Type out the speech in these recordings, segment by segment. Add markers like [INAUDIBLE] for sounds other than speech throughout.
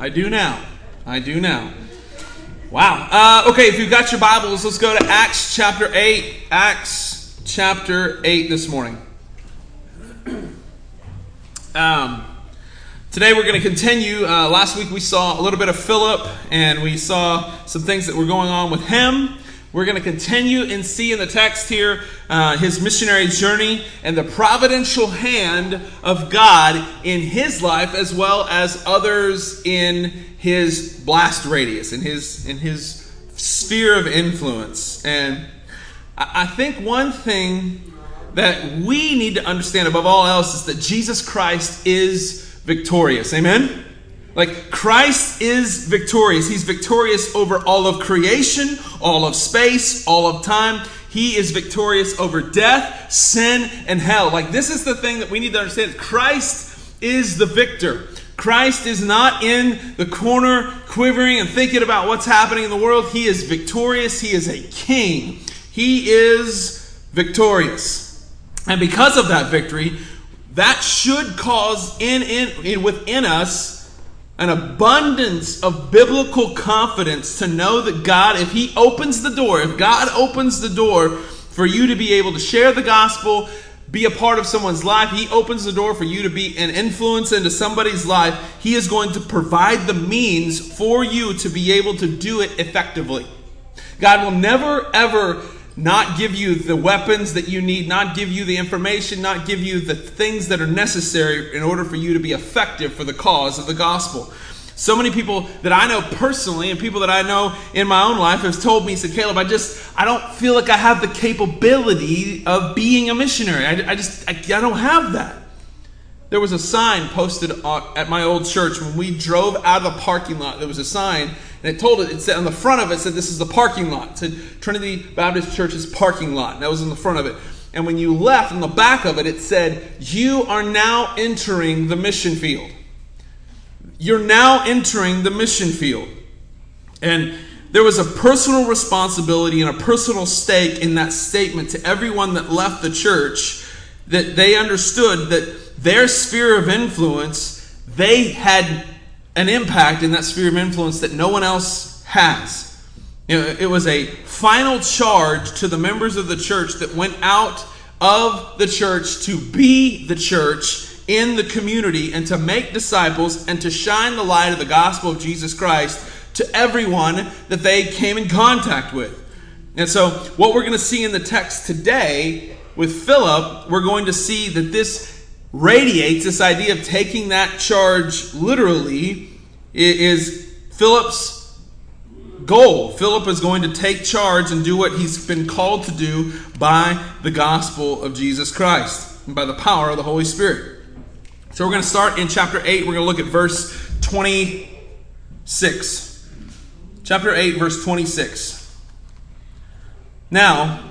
I do now. I do now. Wow. Uh, okay, if you've got your Bibles, let's go to Acts chapter 8. Acts chapter 8 this morning. [CLEARS THROAT] Um, today we're going to continue. Uh, last week we saw a little bit of Philip and we saw some things that were going on with him. We're going to continue and see in the text here uh, his missionary journey and the providential hand of God in his life as well as others in his blast radius, in his, in his sphere of influence. And I, I think one thing that we need to understand above all else is that Jesus Christ is victorious. Amen? Like, Christ is victorious. He's victorious over all of creation, all of space, all of time. He is victorious over death, sin, and hell. Like, this is the thing that we need to understand. Christ is the victor. Christ is not in the corner quivering and thinking about what's happening in the world. He is victorious. He is a king. He is victorious. And because of that victory, that should cause in, in, in within us an abundance of biblical confidence to know that God, if He opens the door, if God opens the door for you to be able to share the gospel, be a part of someone's life, He opens the door for you to be an influence into somebody's life, He is going to provide the means for you to be able to do it effectively. God will never, ever not give you the weapons that you need, not give you the information, not give you the things that are necessary in order for you to be effective for the cause of the gospel. So many people that I know personally and people that I know in my own life have told me, said, Caleb, I just, I don't feel like I have the capability of being a missionary. I, I just, I, I don't have that. There was a sign posted at my old church when we drove out of the parking lot. There was a sign, and it told it, it said on the front of it said this is the parking lot. It said Trinity Baptist Church's parking lot. And that was in the front of it. And when you left, on the back of it, it said, You are now entering the mission field. You're now entering the mission field. And there was a personal responsibility and a personal stake in that statement to everyone that left the church that they understood that their sphere of influence, they had an impact in that sphere of influence that no one else has. You know, it was a final charge to the members of the church that went out of the church to be the church in the community and to make disciples and to shine the light of the gospel of Jesus Christ to everyone that they came in contact with. And so, what we're going to see in the text today with Philip, we're going to see that this radiates this idea of taking that charge literally is Philip's goal. Philip is going to take charge and do what he's been called to do by the gospel of Jesus Christ and by the power of the Holy Spirit. So we're going to start in chapter 8. We're going to look at verse 26. Chapter 8, verse 26. Now,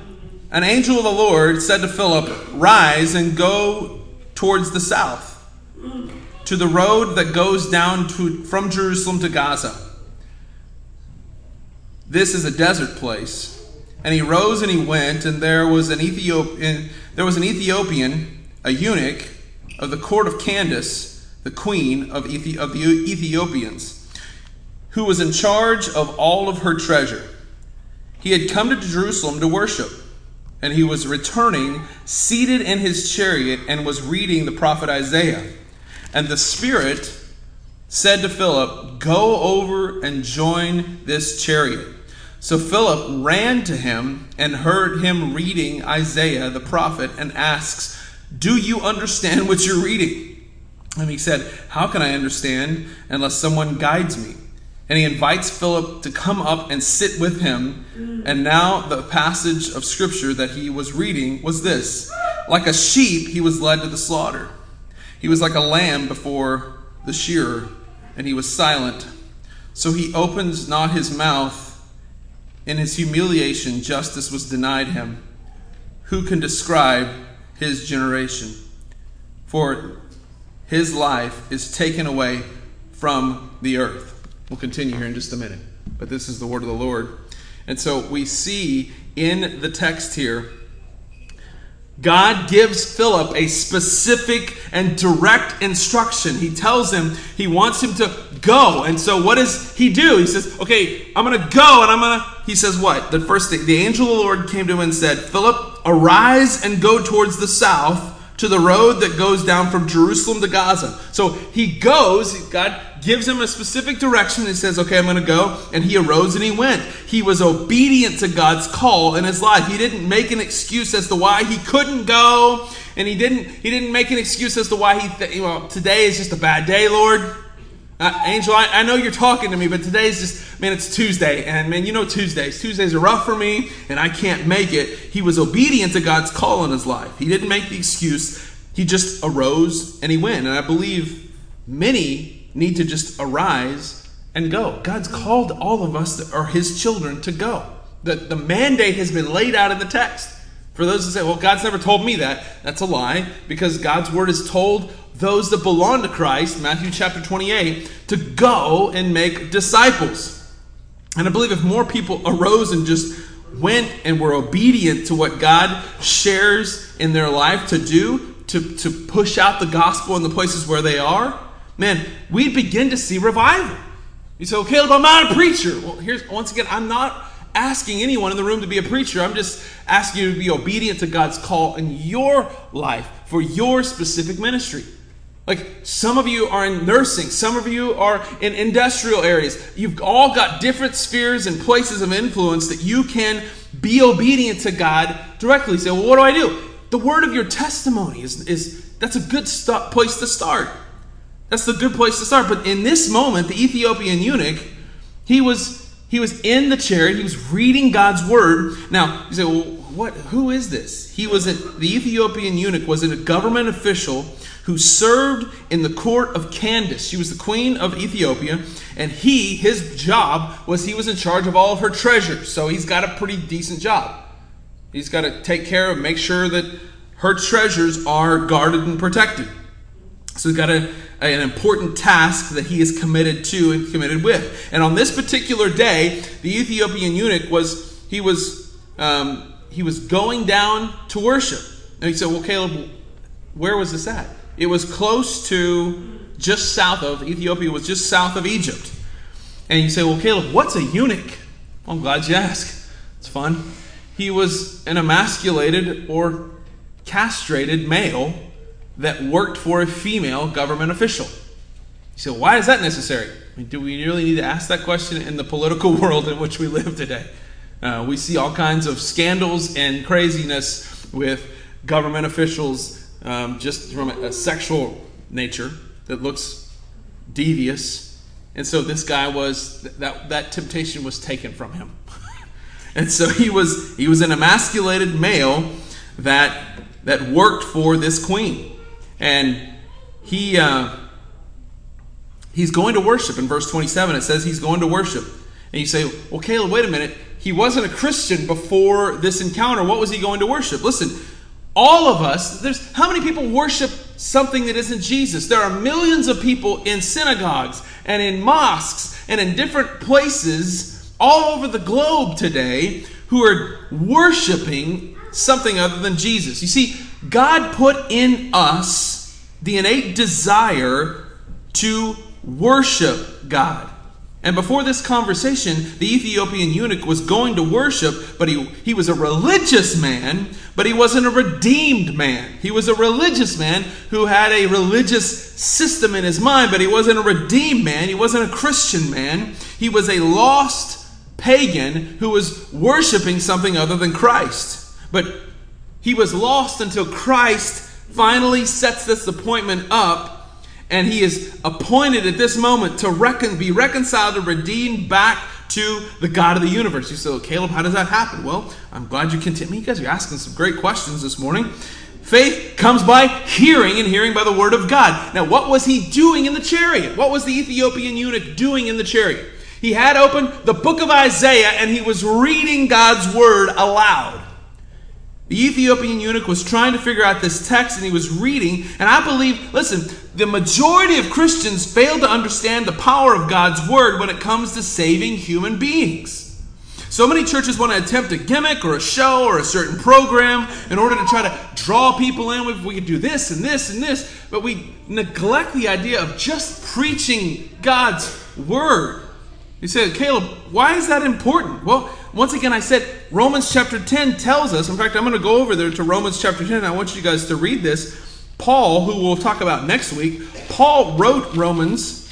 an angel of the Lord said to Philip, Rise and go towards the south, to the road that goes down to, from Jerusalem to Gaza. This is a desert place. And he rose and he went, and there was an Ethiopian, there was an Ethiopian, a eunuch of the court of Candace, the queen of, Ethi- of the Ethiopians, who was in charge of all of her treasure. He had come to Jerusalem to worship and he was returning, seated in his chariot, and was reading the prophet Isaiah. And the Spirit said to Philip, Go over and join this chariot. So Philip ran to him and heard him reading Isaiah the prophet and asks, Do you understand what you're reading? And he said, How can I understand unless someone guides me? And he invites Philip to come up and sit with him. And now the passage of scripture that he was reading was this Like a sheep, he was led to the slaughter. He was like a lamb before the shearer, and he was silent. So he opens not his mouth. In his humiliation, justice was denied him. Who can describe his generation? For his life is taken away from the earth. We'll continue here in just a minute. But this is the word of the Lord. And so we see in the text here God gives Philip a specific and direct instruction. He tells him he wants him to go. And so what does he do? He says, Okay, I'm going to go and I'm going to. He says, What? The first thing, the angel of the Lord came to him and said, Philip, arise and go towards the south to the road that goes down from Jerusalem to Gaza. So he goes, God gives him a specific direction. He says, Okay, I'm going to go. And he arose and he went. He was obedient to God's call in his life. He didn't make an excuse as to why he couldn't go. And he didn't, he didn't make an excuse as to why he, th- well, today is just a bad day, Lord. Uh, Angel, I, I, know you're talking to me, but today's just, man, it's Tuesday. And man, you know Tuesdays. Tuesdays are rough for me, and I can't make it. He was obedient to God's call in his life. He didn't make the excuse. He just arose and he went. And I believe many need to just arise and go. God's called all of us that are his children to go. The, the mandate has been laid out in the text. For those who say, well, God's never told me that, that's a lie, because God's word is told those that belong to Christ, Matthew chapter 28, to go and make disciples. And I believe if more people arose and just went and were obedient to what God shares in their life to do, to, to push out the gospel in the places where they are, man, we'd begin to see revival. You say, well, Caleb, I'm not a preacher. Well, here's once again, I'm not asking anyone in the room to be a preacher. I'm just asking you to be obedient to God's call in your life for your specific ministry. Like some of you are in nursing, some of you are in industrial areas. You've all got different spheres and places of influence that you can be obedient to God directly. Say, well, what do I do? The word of your testimony is, is that's a good st- place to start. That's the good place to start. But in this moment, the Ethiopian eunuch, he was he was in the chariot. He was reading God's word. Now you say, well, what? Who is this? He was a, the Ethiopian eunuch was a government official who served in the court of Candace. She was the queen of Ethiopia, and he, his job was he was in charge of all of her treasures. So he's got a pretty decent job. He's got to take care of, make sure that her treasures are guarded and protected. So he's got a, an important task that he is committed to and committed with. And on this particular day, the Ethiopian eunuch was he was um, he was going down to worship. And he said, "Well, Caleb, where was this at?" It was close to just south of Ethiopia, was just south of Egypt. And you say, well, Caleb, what's a eunuch? Well, I'm glad you asked. It's fun. He was an emasculated or castrated male that worked for a female government official. You say, why is that necessary? I mean, do we really need to ask that question in the political [LAUGHS] world in which we live today? Uh, we see all kinds of scandals and craziness with government officials um, just from a, a sexual nature that looks devious. And so this guy was that that temptation was taken from him. [LAUGHS] and so he was he was an emasculated male that that worked for this queen. And he uh, he's going to worship in verse 27 it says he's going to worship. And you say, "Well, Caleb, wait a minute. He wasn't a Christian before this encounter. What was he going to worship?" Listen, all of us, there's how many people worship something that isn't Jesus? There are millions of people in synagogues and in mosques and in different places all over the globe today who are worshiping something other than Jesus. You see, God put in us the innate desire to worship God. And before this conversation, the Ethiopian eunuch was going to worship, but he, he was a religious man, but he wasn't a redeemed man. He was a religious man who had a religious system in his mind, but he wasn't a redeemed man. He wasn't a Christian man. He was a lost pagan who was worshiping something other than Christ. But he was lost until Christ finally sets this appointment up and he is appointed at this moment to be reconciled and redeemed back to the God of the universe. You say, well, Caleb, how does that happen? Well, I'm glad you continue. You guys are asking some great questions this morning. Faith comes by hearing, and hearing by the word of God. Now, what was he doing in the chariot? What was the Ethiopian eunuch doing in the chariot? He had opened the book of Isaiah and he was reading God's word aloud. The Ethiopian eunuch was trying to figure out this text and he was reading. And I believe, listen, the majority of Christians fail to understand the power of God's word when it comes to saving human beings. So many churches want to attempt a gimmick or a show or a certain program in order to try to draw people in. If we could do this and this and this, but we neglect the idea of just preaching God's word. You said, Caleb, why is that important? Well, once again, I said Romans chapter 10 tells us. In fact, I'm going to go over there to Romans chapter 10. I want you guys to read this. Paul, who we'll talk about next week, Paul wrote Romans,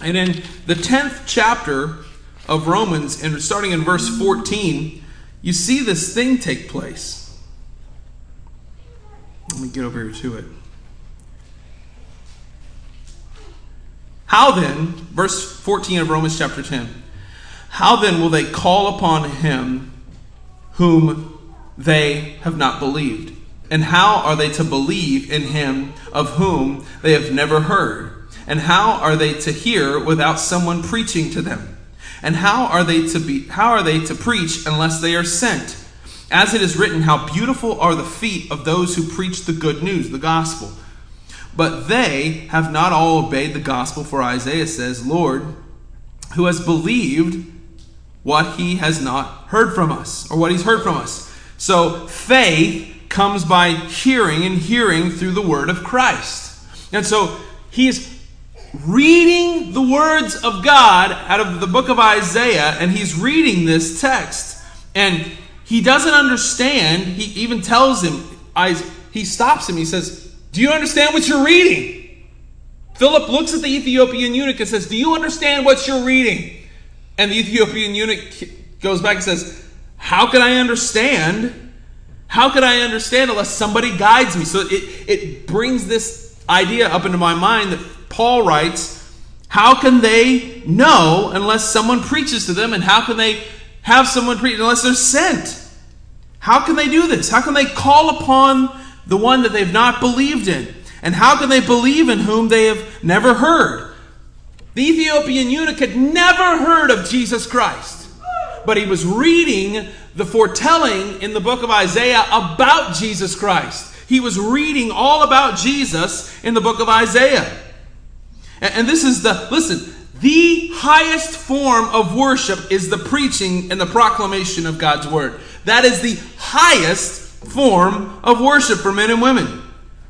and in the 10th chapter of Romans, and starting in verse 14, you see this thing take place. Let me get over here to it. How then, verse 14 of Romans chapter 10, how then will they call upon him whom they have not believed? And how are they to believe in him of whom they have never heard? And how are they to hear without someone preaching to them? And how are they to be how are they to preach unless they are sent? As it is written, how beautiful are the feet of those who preach the good news, the gospel. But they have not all obeyed the gospel, for Isaiah says, Lord, who has believed what he has not heard from us, or what he's heard from us. So faith comes by hearing, and hearing through the word of Christ. And so he's reading the words of God out of the book of Isaiah, and he's reading this text. And he doesn't understand. He even tells him, he stops him. He says, Do you understand what you're reading? Philip looks at the Ethiopian eunuch and says, Do you understand what you're reading? And the Ethiopian eunuch goes back and says, How can I understand? How can I understand unless somebody guides me? So it, it brings this idea up into my mind that Paul writes, How can they know unless someone preaches to them? And how can they have someone preach unless they're sent? How can they do this? How can they call upon the one that they've not believed in? And how can they believe in whom they have never heard? The Ethiopian eunuch had never heard of Jesus Christ, but he was reading the foretelling in the book of Isaiah about Jesus Christ. He was reading all about Jesus in the book of Isaiah. And, this is the, listen, the highest form of worship is the preaching and the proclamation of God's word. That is the highest form of worship for men and women.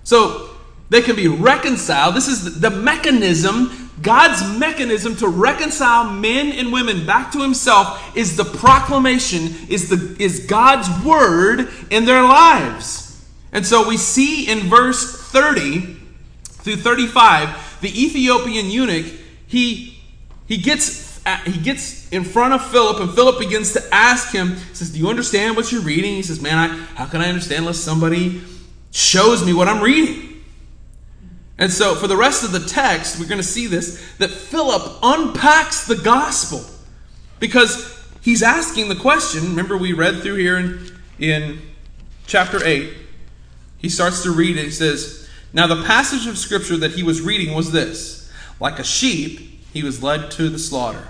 So they can be reconciled. This is the mechanism God's mechanism to reconcile men and women back to himself is the proclamation, is, the, is God's word in their lives. And so we see in verse 30 through 35, the Ethiopian eunuch, he, he, gets, he gets in front of Philip, and Philip begins to ask him, he says, Do you understand what you're reading? He says, Man, I, how can I understand unless somebody shows me what I'm reading? And so, for the rest of the text, we're going to see this that Philip unpacks the gospel because he's asking the question. Remember, we read through here in, in chapter 8. He starts to read it. He says, Now, the passage of scripture that he was reading was this Like a sheep, he was led to the slaughter,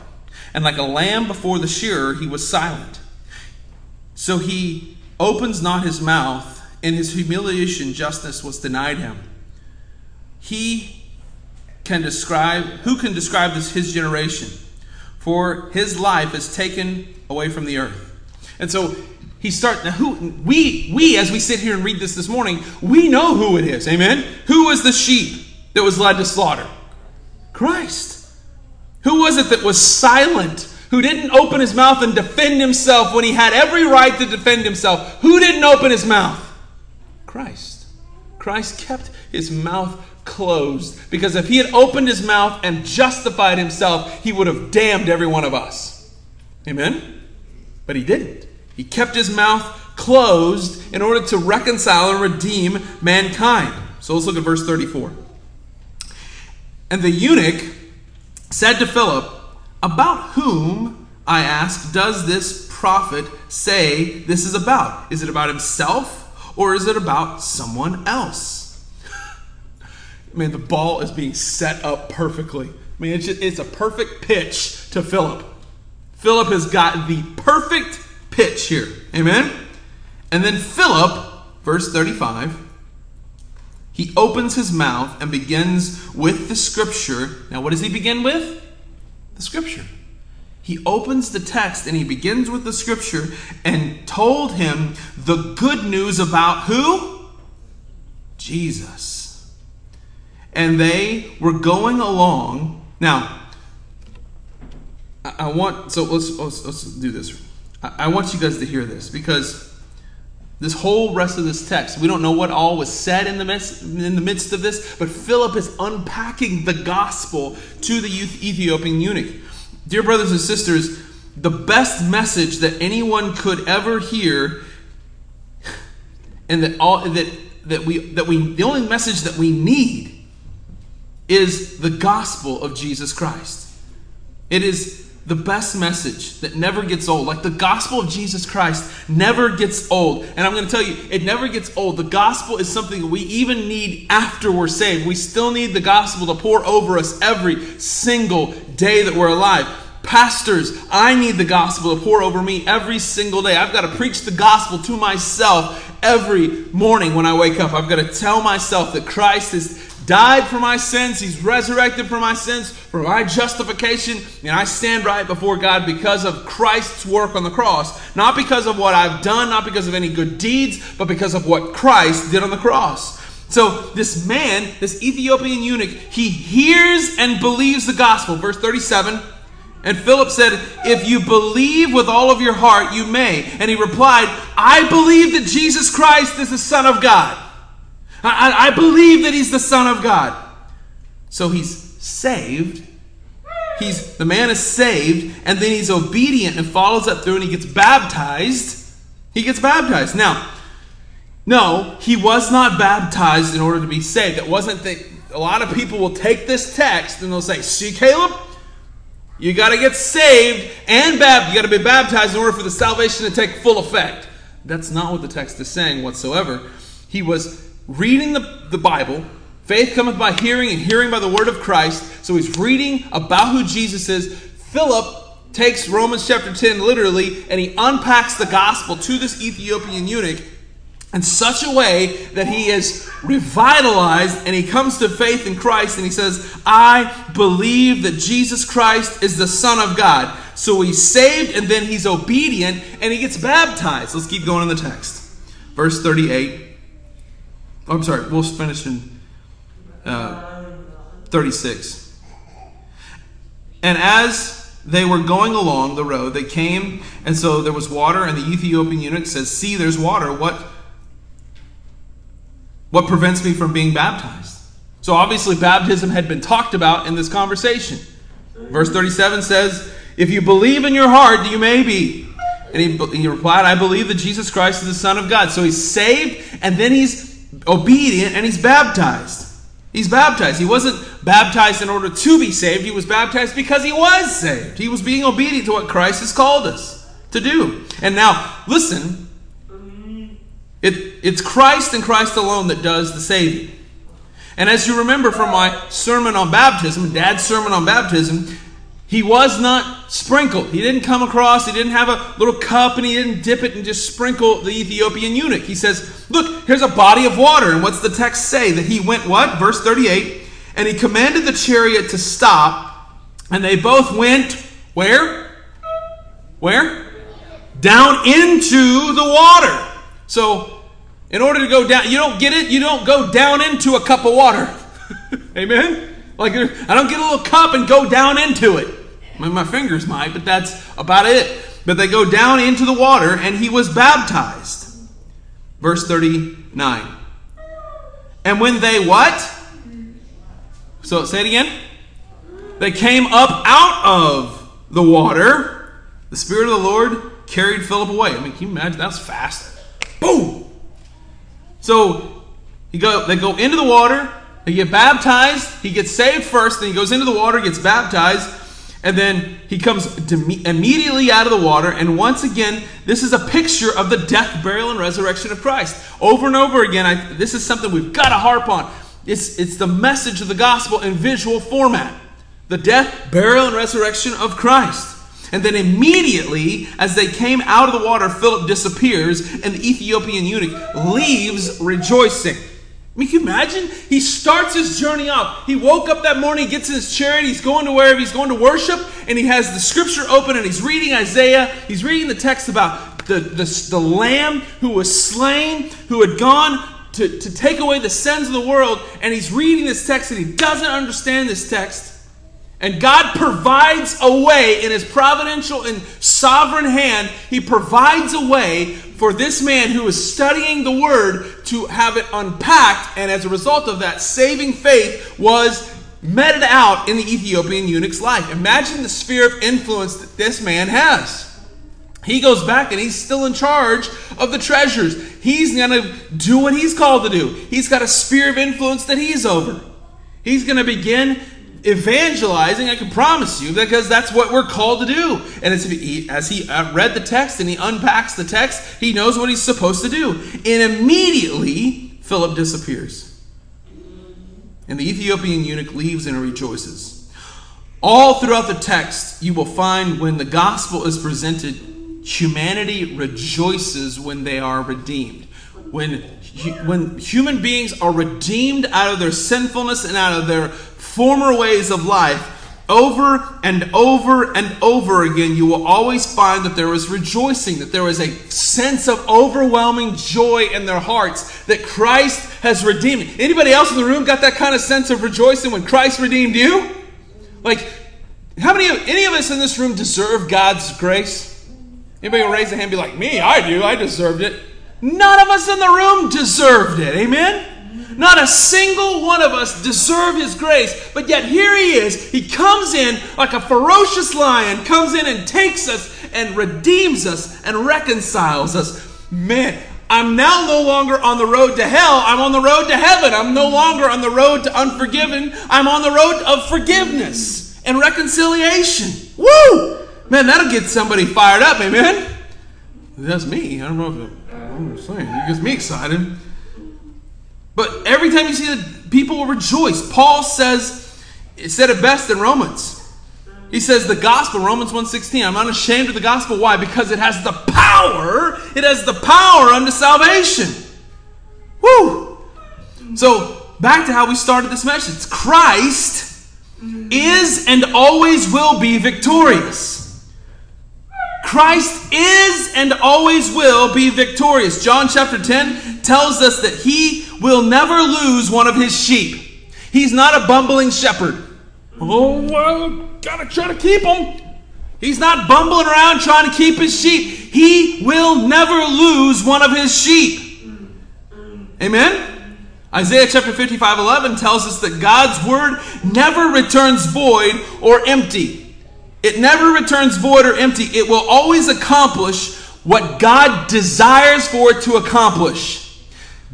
and like a lamb before the shearer, he was silent. So he opens not his mouth, in his humiliation, justice was denied him he can describe, who can describe this his generation? For his life is taken away from the earth. And so he starts now who we we as we sit here and read this this morning, we know who it is. Amen. Who was the sheep that was led to slaughter? Christ. Who was it that was silent? Who didn't open his mouth and defend himself when he had every right to defend himself? Who didn't open his mouth? Christ. Christ kept his mouth closed. Because if he had opened his mouth and justified himself, he would have damned every one of us. Amen? But he didn't. He kept his mouth closed in order to reconcile and redeem mankind. So let's look at verse 34. And the eunuch said to Philip, About whom, I ask, does this prophet say this is about? Is it about himself or is it about someone else? man, the ball is being set up perfectly. I mean, it's, just, it's a perfect pitch to Philip. Philip has got the perfect pitch here. Amen? And then Philip, verse 35, he opens his mouth and begins with the scripture. Now, what does he begin with? The scripture. he opens the text and he begins with the scripture and told him the good news about who? Jesus. And they were going along. Now, I want, so let's, let's, let's do this. I want you guys to hear this because this whole rest of this text, we don't know what all was said in the midst, in the midst of this, but Philip is unpacking the gospel to the youth Ethiopian eunuch. Dear brothers and sisters, the best message that anyone could ever hear, and that all that that we that we the only message that we need is the gospel of Jesus Christ. It is the best message that never gets old. Like the gospel of Jesus Christ never gets old. And I'm going to tell you, it never gets old. The gospel is something we even need after we're saved. We still need the gospel to pour over us every single day that we're alive. Pastors, I need the gospel to pour over me every single day. I've got to preach the gospel to myself every morning when I wake up. I've got to tell myself that Christ is died for my sins. He's resurrected for my sins, for my justification. And I stand right before God because of Christ's work on the cross. Not because of what I've done, not because of any good deeds, but because of what Christ did on the cross. So this man, this Ethiopian eunuch, he hears and believes the gospel. Verse 37. And Philip said, If you believe with all of your heart, you may. And he replied, I believe that Jesus Christ is the Son of God. I, I believe that he's the Son of God. So he's saved. He's the man is saved, and then he's obedient and follows that through, and he gets baptized. He gets baptized. Now, no, he was not baptized in order to be saved. It wasn't that a lot of people will take this text and they'll say, See, Caleb, you got to get saved and baptized. You got to be baptized in order for the salvation to take full effect. That's not what the text is saying whatsoever. He was reading the, the Bible. Faith cometh by hearing, and hearing by the word of Christ. So he's reading about who Jesus is. Philip takes Romans chapter 10 literally, and he unpacks the gospel to this Ethiopian eunuch in such a way that he is revitalized and he comes to faith in Christ and he says, I believe that Jesus Christ is the Son of God. So he's saved and then he's obedient and he gets baptized. Let's keep going in the text. Verse 38. Oh, I'm sorry, we'll finish in uh, 36. And as they were going along the road, they came, and so there was water, and the Ethiopian eunuch says, See, there's water. What, what prevents me from being baptized? So obviously, baptism had been talked about in this conversation. Verse 37 says, If you believe in your heart, you may be. And he, he replied, I believe that Jesus Christ is the Son of God. So he's saved, and then he's obedient and he's baptized. He's baptized. He wasn't baptized in order to be saved. He was baptized because he was saved. He was being obedient to what Christ has called us to do. And now, listen, it, it's Christ and Christ alone that does the saving. And as you remember from my sermon on baptism, Dad's sermon on baptism, he was not sprinkled. He didn't come across, he didn't have a little cup and he didn't dip it and just sprinkle the Ethiopian eunuch. He says, Look, here's a body of water. And what's the text say? That he went what? Verse 38. And he commanded the chariot to stop, and they both went where? Where? Down into the water. So, in order to go down, you don't get it, you don't go down into a cup of water. [LAUGHS] Amen? Like, I don't get a little cup and go down into it. I mean, my fingers might, but that's about it. But they go down into the water, and he was baptized. Verse 39. And when they what? So say it again. They came up out of the water. The Spirit of the Lord carried Philip away. I mean, can you imagine? That's fast. Boom! So he go, they go into the water. They get baptized. He gets saved first, then he goes into the water, gets baptized, and then he comes immediately out of the water. And once again, this is a picture of the death, burial, and resurrection of Christ. Over and over again, I, this is something we've got to harp on. It's, it's the message of the gospel in visual format the death, burial, and resurrection of Christ. And then immediately, as they came out of the water, Philip disappears, and the Ethiopian eunuch leaves rejoicing. I mean, can you imagine? He starts his journey off. He woke up that morning, gets in his chariot, he's going to wherever he's going to worship, and he has the scripture open and he's reading Isaiah. He's reading the text about the, the, the lamb who was slain, who had gone to, to take away the sins of the world, and he's reading this text and he doesn't understand this text. And God provides a way in his providential and sovereign hand, he provides a way for this man who is studying the word to have it unpacked. And as a result of that, saving faith was meted out in the Ethiopian eunuch's life. Imagine the sphere of influence that this man has. He goes back and he's still in charge of the treasures. He's going to do what he's called to do. He's got a sphere of influence that he's over. He's going to begin evangelizing, I can promise you, because that's what we're called to do. And as he, as he uh, read the text and he unpacks the text, he knows what he's supposed to do. And immediately, Philip disappears. And the Ethiopian eunuch leaves and rejoices. All throughout the text, you will find when the gospel is presented, humanity rejoices when they are redeemed. When, when human beings are redeemed out of their sinfulness and out of their former ways of life, over and over and over again, you will always find that there is rejoicing, that there is a sense of overwhelming joy in their hearts that Christ has redeemed. Anybody else in the room got that kind of sense of rejoicing when Christ redeemed you? Like, how many of any of us in this room deserve God's grace? Anybody raise a hand and be like, me, I do, I deserved it. None of us in the room deserved it. Amen? Not a single one of us deserve his grace, but yet here he is. He comes in like a ferocious lion, comes in and takes us and redeems us and reconciles us. Man, I'm now no longer on the road to hell. I'm on the road to heaven. I'm no longer on the road to unforgiven. I'm on the road of forgiveness and reconciliation. Woo! Man, that'll get somebody fired up, amen? That's me. I don't know if it, I'm saying. It gets me excited. But every time you see the people will rejoice. Paul says, it said it best in Romans. He says the gospel, Romans 1.16, I'm not ashamed of the gospel. Why? Because it has the power, it has the power unto salvation. Woo! So, back to how we started this message. Christ is and always will be victorious. Christ is and always will be victorious. John chapter 10 tells us that he will never lose one of his sheep. He's not a bumbling shepherd. Oh, well, gotta try to keep him. He's not bumbling around trying to keep his sheep. He will never lose one of his sheep. Amen? Isaiah chapter 55 11 tells us that God's word never returns void or empty. It never returns void or empty. It will always accomplish what God desires for it to accomplish.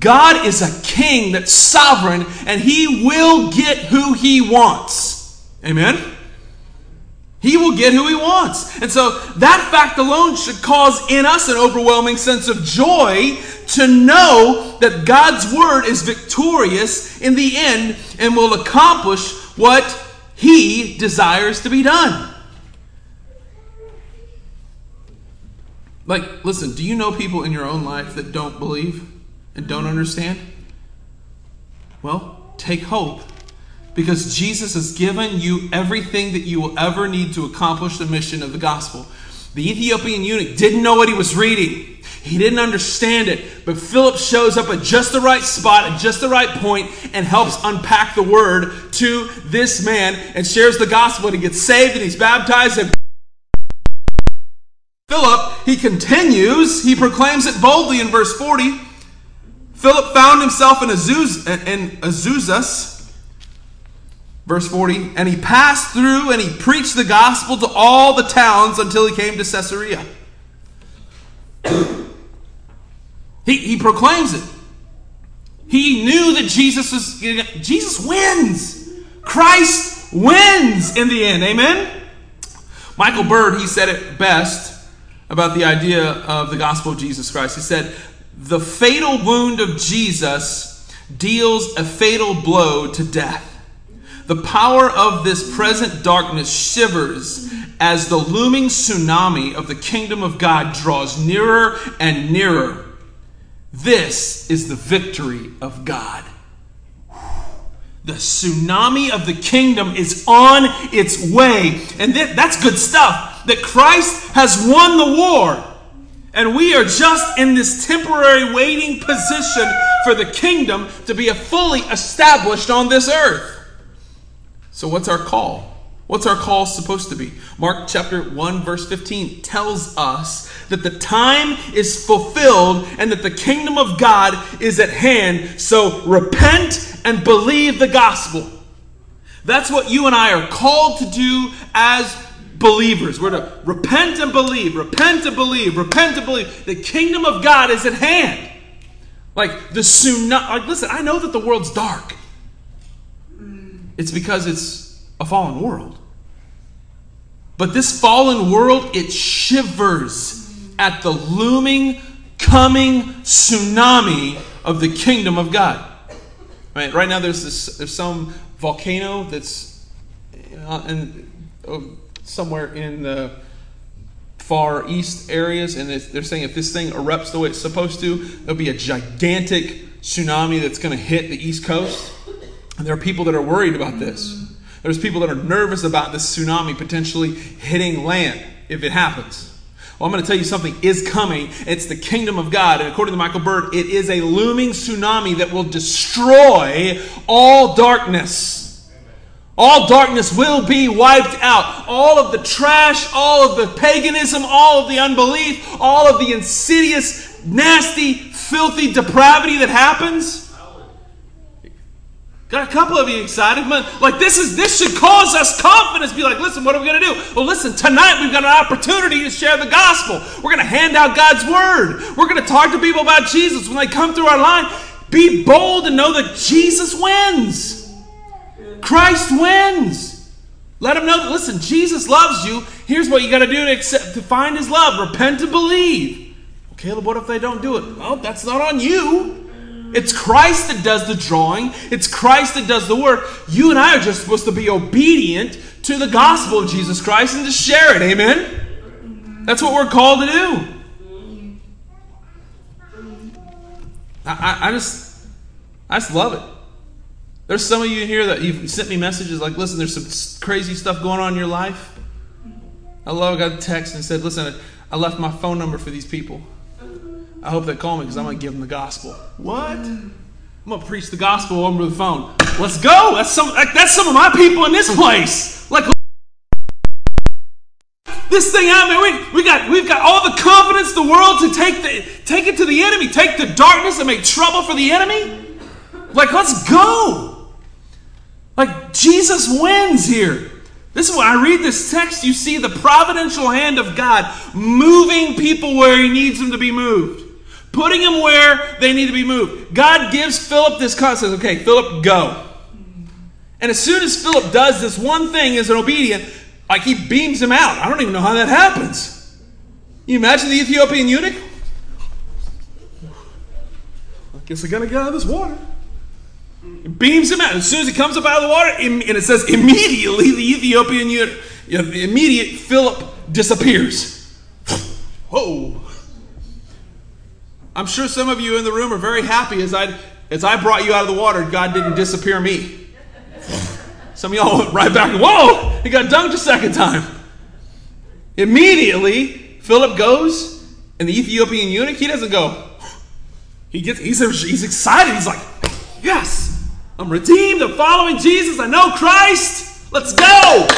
God is a king that's sovereign and he will get who he wants. Amen? He will get who he wants. And so that fact alone should cause in us an overwhelming sense of joy to know that God's word is victorious in the end and will accomplish what he desires to be done. Like, listen, do you know people in your own life that don't believe and don't understand? Well, take hope because Jesus has given you everything that you will ever need to accomplish the mission of the gospel. The Ethiopian eunuch didn't know what he was reading. He didn't understand it, but Philip shows up at just the right spot, at just the right point, and helps unpack the word to this man and shares the gospel. And he gets saved and he's baptized. And Philip, he continues, he proclaims it boldly in verse 40. Philip found himself in, Azuz, in Azusa, verse 40, and he passed through and he preached the gospel to all the towns until he came to Caesarea. [CLEARS THROAT] he, he proclaims it. He knew that Jesus was, Jesus wins. Christ wins in the end. Amen? Michael Bird, he said it best about the idea of the gospel of Jesus Christ. He said, The fatal wound of Jesus deals a fatal blow to death. The power of this present darkness shivers as the looming tsunami of the kingdom of God draws nearer and nearer. This is the victory of God. The tsunami of the kingdom is on its way. And that, that's good stuff. That Christ has won the war. And we are just in this temporary waiting position for the kingdom to be fully established on this earth. So, what's our call? What's our call supposed to be? Mark chapter 1, verse 15 tells us that the time is fulfilled and that the kingdom of God is at hand. So repent and believe the gospel. That's what you and I are called to do as believers. We're to repent and believe, repent and believe, repent and believe. The kingdom of God is at hand. Like the tsunami. Like, listen, I know that the world's dark. It's because it's a fallen world. But this fallen world, it shivers at the looming, coming tsunami of the kingdom of God. Right, right now, there's this, there's some volcano that's uh, uh, somewhere in the far east areas, and they're saying if this thing erupts the way it's supposed to, there'll be a gigantic tsunami that's going to hit the east coast. And there are people that are worried about this. There's people that are nervous about this tsunami potentially hitting land if it happens. Well, I'm going to tell you something is coming. It's the kingdom of God. And according to Michael Bird, it is a looming tsunami that will destroy all darkness. All darkness will be wiped out. All of the trash, all of the paganism, all of the unbelief, all of the insidious, nasty, filthy depravity that happens Got a couple of you excited, but like this is this should cause us confidence. Be like, listen, what are we to do? Well, listen, tonight we've got an opportunity to share the gospel. We're to hand out God's word. We're to talk to people about Jesus when they come through our line. Be bold and know that Jesus wins. Christ wins. Let them know that listen, Jesus loves you. Here's what you got to do to accept to find His love: repent and believe. Well, Caleb, what if they don't do it? Well, that's not on you. It's Christ that does the drawing, it's Christ that does the work. You and I are just supposed to be obedient to the gospel of Jesus Christ and to share it. Amen? That's what we're called to do. I, I, I just I just love it. There's some of you in here that you've sent me messages like, listen, there's some crazy stuff going on in your life. I love I got a text and said, listen, I left my phone number for these people. I hope they call me because I'm going to give them the gospel. What? I'm going to preach the gospel over the phone. Let's go. That's some, that's some of my people in this place. Like, this thing out, man. We, we got, we've got all the confidence in the world to take, the, take it to the enemy, take the darkness and make trouble for the enemy. Like, let's go. Like, Jesus wins here. This is when I read this text, you see the providential hand of God moving people where He needs them to be moved putting them where they need to be moved. God gives Philip this concept. Okay, Philip, go. And as soon as Philip does this one thing as an obedient, like he beams him out. I don't even know how that happens. You imagine the Ethiopian eunuch? I guess I gotta get out of this water. Beams him out. As soon as he comes up out of the water, and it says immediately the Ethiopian eunuch, the immediate Philip disappears. [LAUGHS] Whoa. I'm sure some of you in the room are very happy as I, as I brought you out of the water, God didn't disappear me. [LAUGHS] Some of y'all went right back, whoa, he got dunked a second time. Immediately, Philip goes, and the Ethiopian eunuch, he doesn't go. He gets, he's, he's excited. He's like, yes, I'm redeemed. I'm following Jesus. I know Christ. Let's go.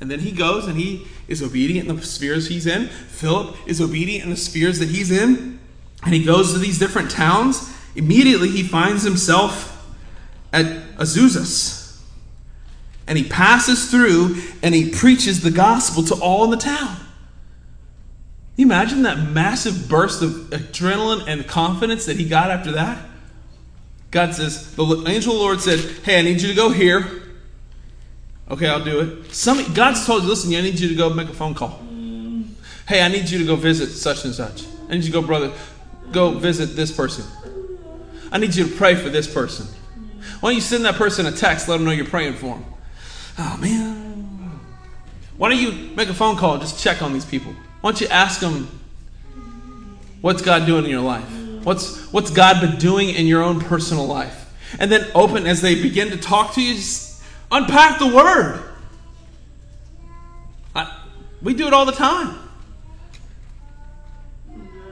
And then he goes and he is obedient in the spheres he's in. Philip is obedient in the spheres that he's in and he goes to these different towns, immediately he finds himself at Azusa. And he passes through and he preaches the gospel to all in the town. You imagine that massive burst of adrenaline and confidence that he got after that? God says, the angel of the Lord said, Hey, I need you to go here. Okay, I'll do it. Some, God's told you, listen, I need you to go make a phone call. Hey, I need you to go visit such and such. I need you to go, brother, go visit this person. I need you to pray for this person. Why don't you send that person a text, let them know you're praying for them? Oh, man. Why don't you make a phone call, just check on these people? Why don't you ask them, what's God doing in your life? What's, what's God been doing in your own personal life? And then open as they begin to talk to you, unpack the word. I, we do it all the time.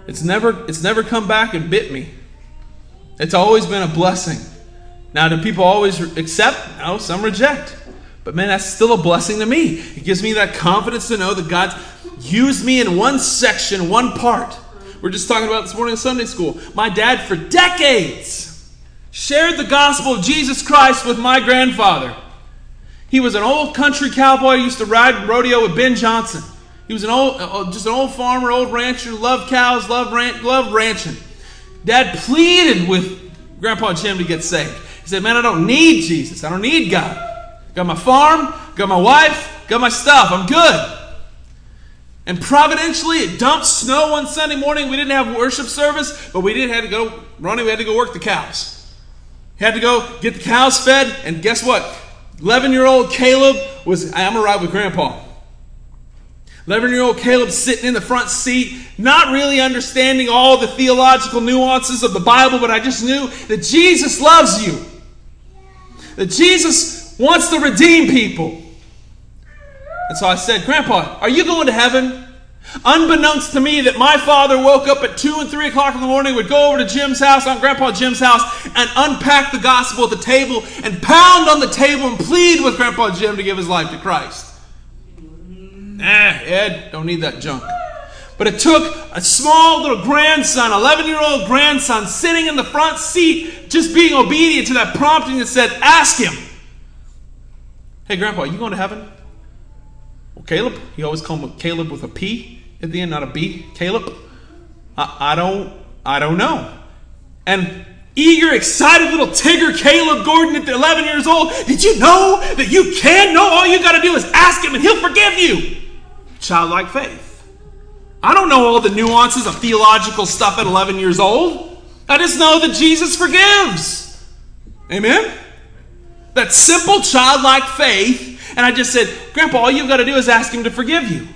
It's never, it's never come back and bit me. It's always been a blessing. Now, do people always accept? No, some reject. But man, that's still a blessing to me. It gives me that confidence to know that God's used me in one section, one part. We're just talking about this morning in Sunday school. My dad, for decades, shared the gospel of Jesus Christ with my grandfather. He was an old country cowboy, used to ride rodeo with Ben Johnson. He was an old, uh, uh, just an old farmer, old rancher, loved cows, loved, ran- loved ranching. Dad pleaded with Grandpa Jim to get saved. He said, Man, I don't need Jesus. I don't need God. Got my farm, got my wife, got my stuff. I'm good. And providentially, it dumped snow one Sunday morning. We didn't have worship service, but we did have to go, Ronnie, we had to go work the cows. Had to go get the cows fed, and guess what? 11 year old Caleb was, I'm to ride with Grandpa. 11 year old Caleb sitting in the front seat, not really understanding all the theological nuances of the Bible, but I just knew that Jesus loves you. That Jesus wants to redeem people. And so I said, Grandpa, are you going to heaven? Unbeknownst to me, that my father woke up at 2 and 3 o'clock in the morning, would go over to Jim's house, on Grandpa Jim's house, and unpack the gospel at the table and pound on the table and plead with Grandpa Jim to give his life to Christ. Nah, Ed, don't need that junk. But it took a small little grandson, 11 year old grandson, sitting in the front seat, just being obedient to that prompting that said, Ask him. Hey, Grandpa, are you going to heaven? Caleb, he always called him Caleb with a P at the end, not a B. Caleb, I, I don't, I don't know. And eager, excited little Tigger Caleb Gordon at 11 years old, did you know that you can know? All you got to do is ask him and he'll forgive you childlike faith. I don't know all the nuances of theological stuff at 11 years old. I just know that Jesus forgives. Amen? That simple childlike faith. And I just said, Grandpa, all you've got to do is ask him to forgive you.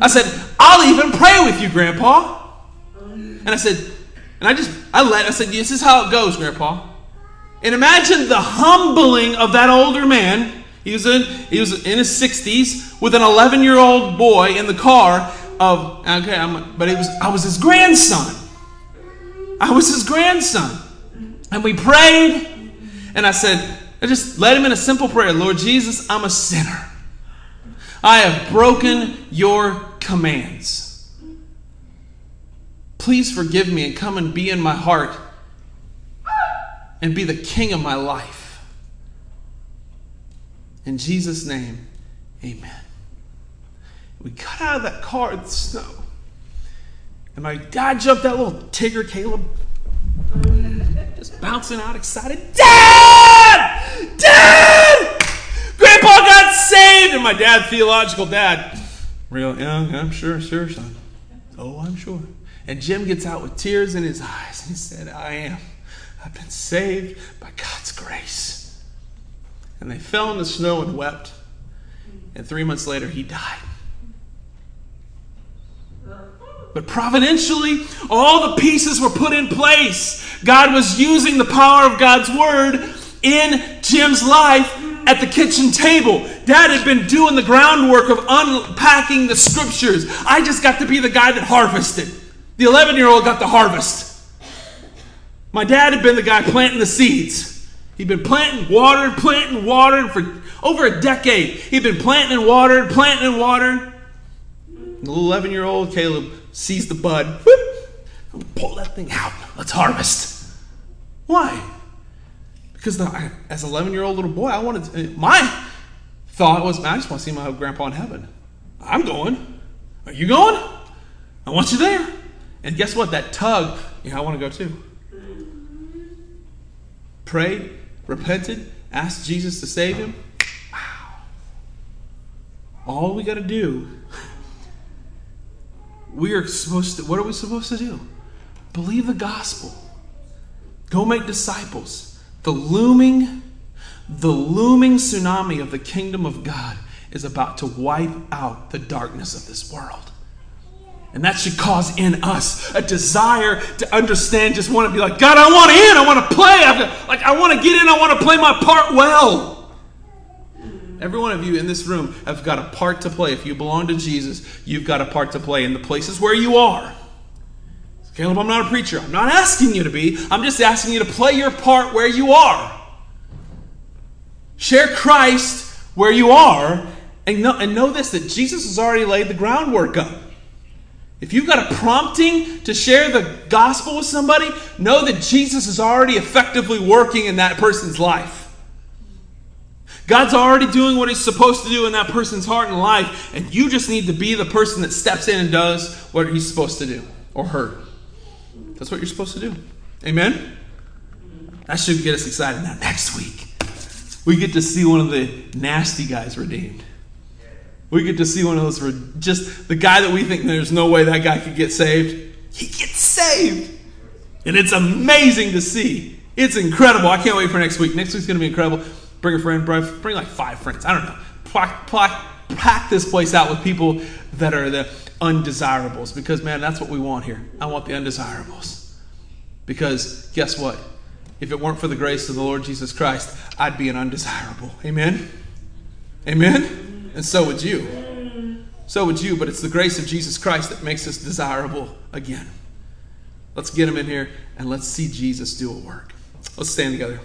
I said, I'll even pray with you, Grandpa. And I said, and I just, I let, I said, this is how it goes, Grandpa. And imagine the humbling of that older man he was in, he was in his 60s with an 11 year old boy in the car of, okay, I'm, but it was, I was his grandson. I was his grandson. And we prayed, and I said, I just led him in a simple prayer Lord Jesus, I'm a sinner. I have broken your commands. Please forgive me and come and be in my heart and be the king of my life. In Jesus' name, amen. We got out of that car in the snow. And my dad jumped that little Tigger Caleb, bouncing out excited. Dad! Dad! Grandpa got saved! And my dad, theological dad, real, yeah, I'm sure, sure, son. Oh, I'm sure. And Jim gets out with tears in his eyes and he said, I am. I've been saved by God's grace. And they fell in the snow and wept. And three months later, he died. But providentially, all the pieces were put in place. God was using the power of God's word in Jim's life at the kitchen table. Dad had been doing the groundwork of unpacking the scriptures. I just got to be the guy that harvested. The 11 year old got the harvest. My dad had been the guy planting the seeds. He'd been planting, watering, planting, watering for over a decade. He'd been planting and watered, planting and watered. The little 11 year old Caleb sees the bud. Whoop, pull that thing out. Let's harvest. Why? Because the, as an 11 year old little boy, I wanted to, uh, my thought was, I just want to see my grandpa in heaven. I'm going. Are you going? I want you there. And guess what? That tug, yeah, I want to go too. Prayed, repented, asked Jesus to save him, wow. All we got to do, we are supposed to, what are we supposed to do? Believe the gospel. Go make disciples. The looming, the looming tsunami of the kingdom of God is about to wipe out the darkness of this world. And that should cause in us a desire to understand, just want to be like, God, I want in, I want to play. I've, like, I want to get in, I want to play my part well. Every one of you in this room have got a part to play. If you belong to Jesus, you've got a part to play in the places where you are. Caleb, I'm not a preacher. I'm not asking you to be. I'm just asking you to play your part where you are. Share Christ where you are, and know, and know this that Jesus has already laid the groundwork up. If you've got a prompting to share the gospel with somebody, know that Jesus is already effectively working in that person's life. God's already doing what He's supposed to do in that person's heart and life, and you just need to be the person that steps in and does what He's supposed to do, or her. That's what you're supposed to do. Amen? That should get us excited. Now, next week, we get to see one of the nasty guys redeemed. We get to see one of those, just the guy that we think there's no way that guy could get saved. He gets saved. And it's amazing to see. It's incredible. I can't wait for next week. Next week's going to be incredible. Bring a friend, bring like five friends. I don't know. Pack, pack, pack this place out with people that are the undesirables because, man, that's what we want here. I want the undesirables. Because guess what? If it weren't for the grace of the Lord Jesus Christ, I'd be an undesirable. Amen? Amen? And so would you. So would you, but it's the grace of Jesus Christ that makes us desirable again. Let's get him in here and let's see Jesus do a work. Let's stand together.